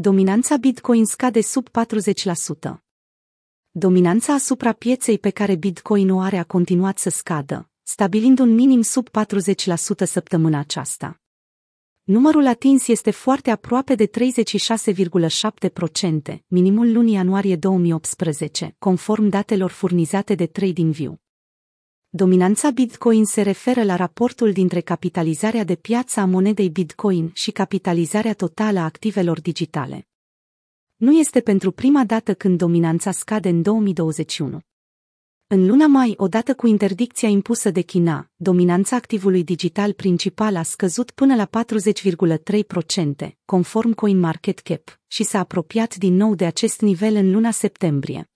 Dominanța Bitcoin scade sub 40%. Dominanța asupra pieței pe care Bitcoin o are a continuat să scadă, stabilind un minim sub 40% săptămâna aceasta. Numărul atins este foarte aproape de 36,7%, minimul lunii ianuarie 2018, conform datelor furnizate de TradingView. Dominanța Bitcoin se referă la raportul dintre capitalizarea de piață a monedei Bitcoin și capitalizarea totală a activelor digitale. Nu este pentru prima dată când dominanța scade în 2021. În luna mai, odată cu interdicția impusă de China, dominanța activului digital principal a scăzut până la 40,3%, conform CoinMarketCap, și s-a apropiat din nou de acest nivel în luna septembrie.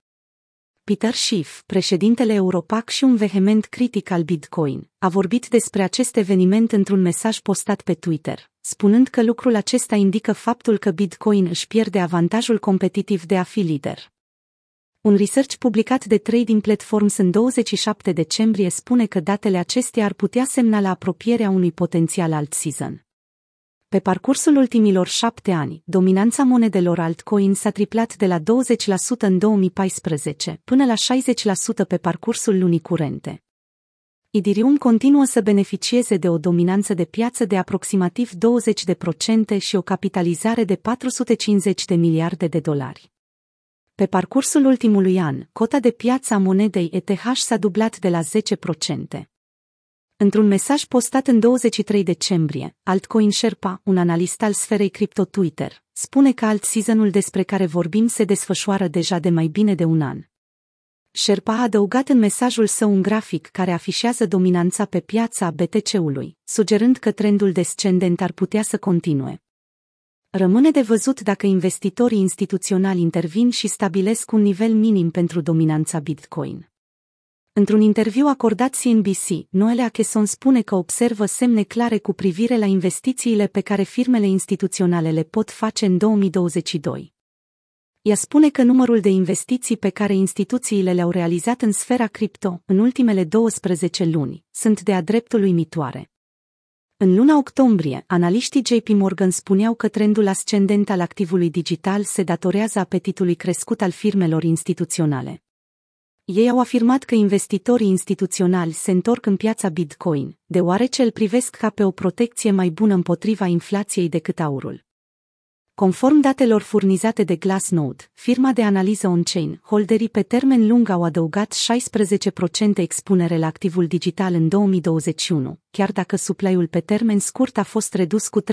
Peter Schiff, președintele Europac și un vehement critic al Bitcoin, a vorbit despre acest eveniment într-un mesaj postat pe Twitter, spunând că lucrul acesta indică faptul că Bitcoin își pierde avantajul competitiv de a fi lider. Un research publicat de Trading Platforms în 27 decembrie spune că datele acestea ar putea semna la apropierea unui potențial alt season. Pe parcursul ultimilor șapte ani, dominanța monedelor altcoin s-a triplat de la 20% în 2014 până la 60% pe parcursul lunii curente. Idirium continuă să beneficieze de o dominanță de piață de aproximativ 20% și o capitalizare de 450 de miliarde de dolari. Pe parcursul ultimului an, cota de piață a monedei ETH s-a dublat de la 10%. Într-un mesaj postat în 23 decembrie, Altcoin Sherpa, un analist al sferei cripto Twitter, spune că alt seasonul despre care vorbim se desfășoară deja de mai bine de un an. Sherpa a adăugat în mesajul său un grafic care afișează dominanța pe piața BTC-ului, sugerând că trendul descendent ar putea să continue. Rămâne de văzut dacă investitorii instituționali intervin și stabilesc un nivel minim pentru dominanța Bitcoin. Într-un interviu acordat CNBC, Noele Acheson spune că observă semne clare cu privire la investițiile pe care firmele instituționale le pot face în 2022. Ea spune că numărul de investiții pe care instituțiile le-au realizat în sfera cripto în ultimele 12 luni sunt de-a dreptul uimitoare. În luna octombrie, analiștii JP Morgan spuneau că trendul ascendent al activului digital se datorează apetitului crescut al firmelor instituționale. Ei au afirmat că investitorii instituționali se întorc în piața Bitcoin, deoarece îl privesc ca pe o protecție mai bună împotriva inflației decât aurul. Conform datelor furnizate de Glassnode, firma de analiză on-chain, holderii pe termen lung au adăugat 16% expunere la activul digital în 2021, chiar dacă supply-ul pe termen scurt a fost redus cu 32%.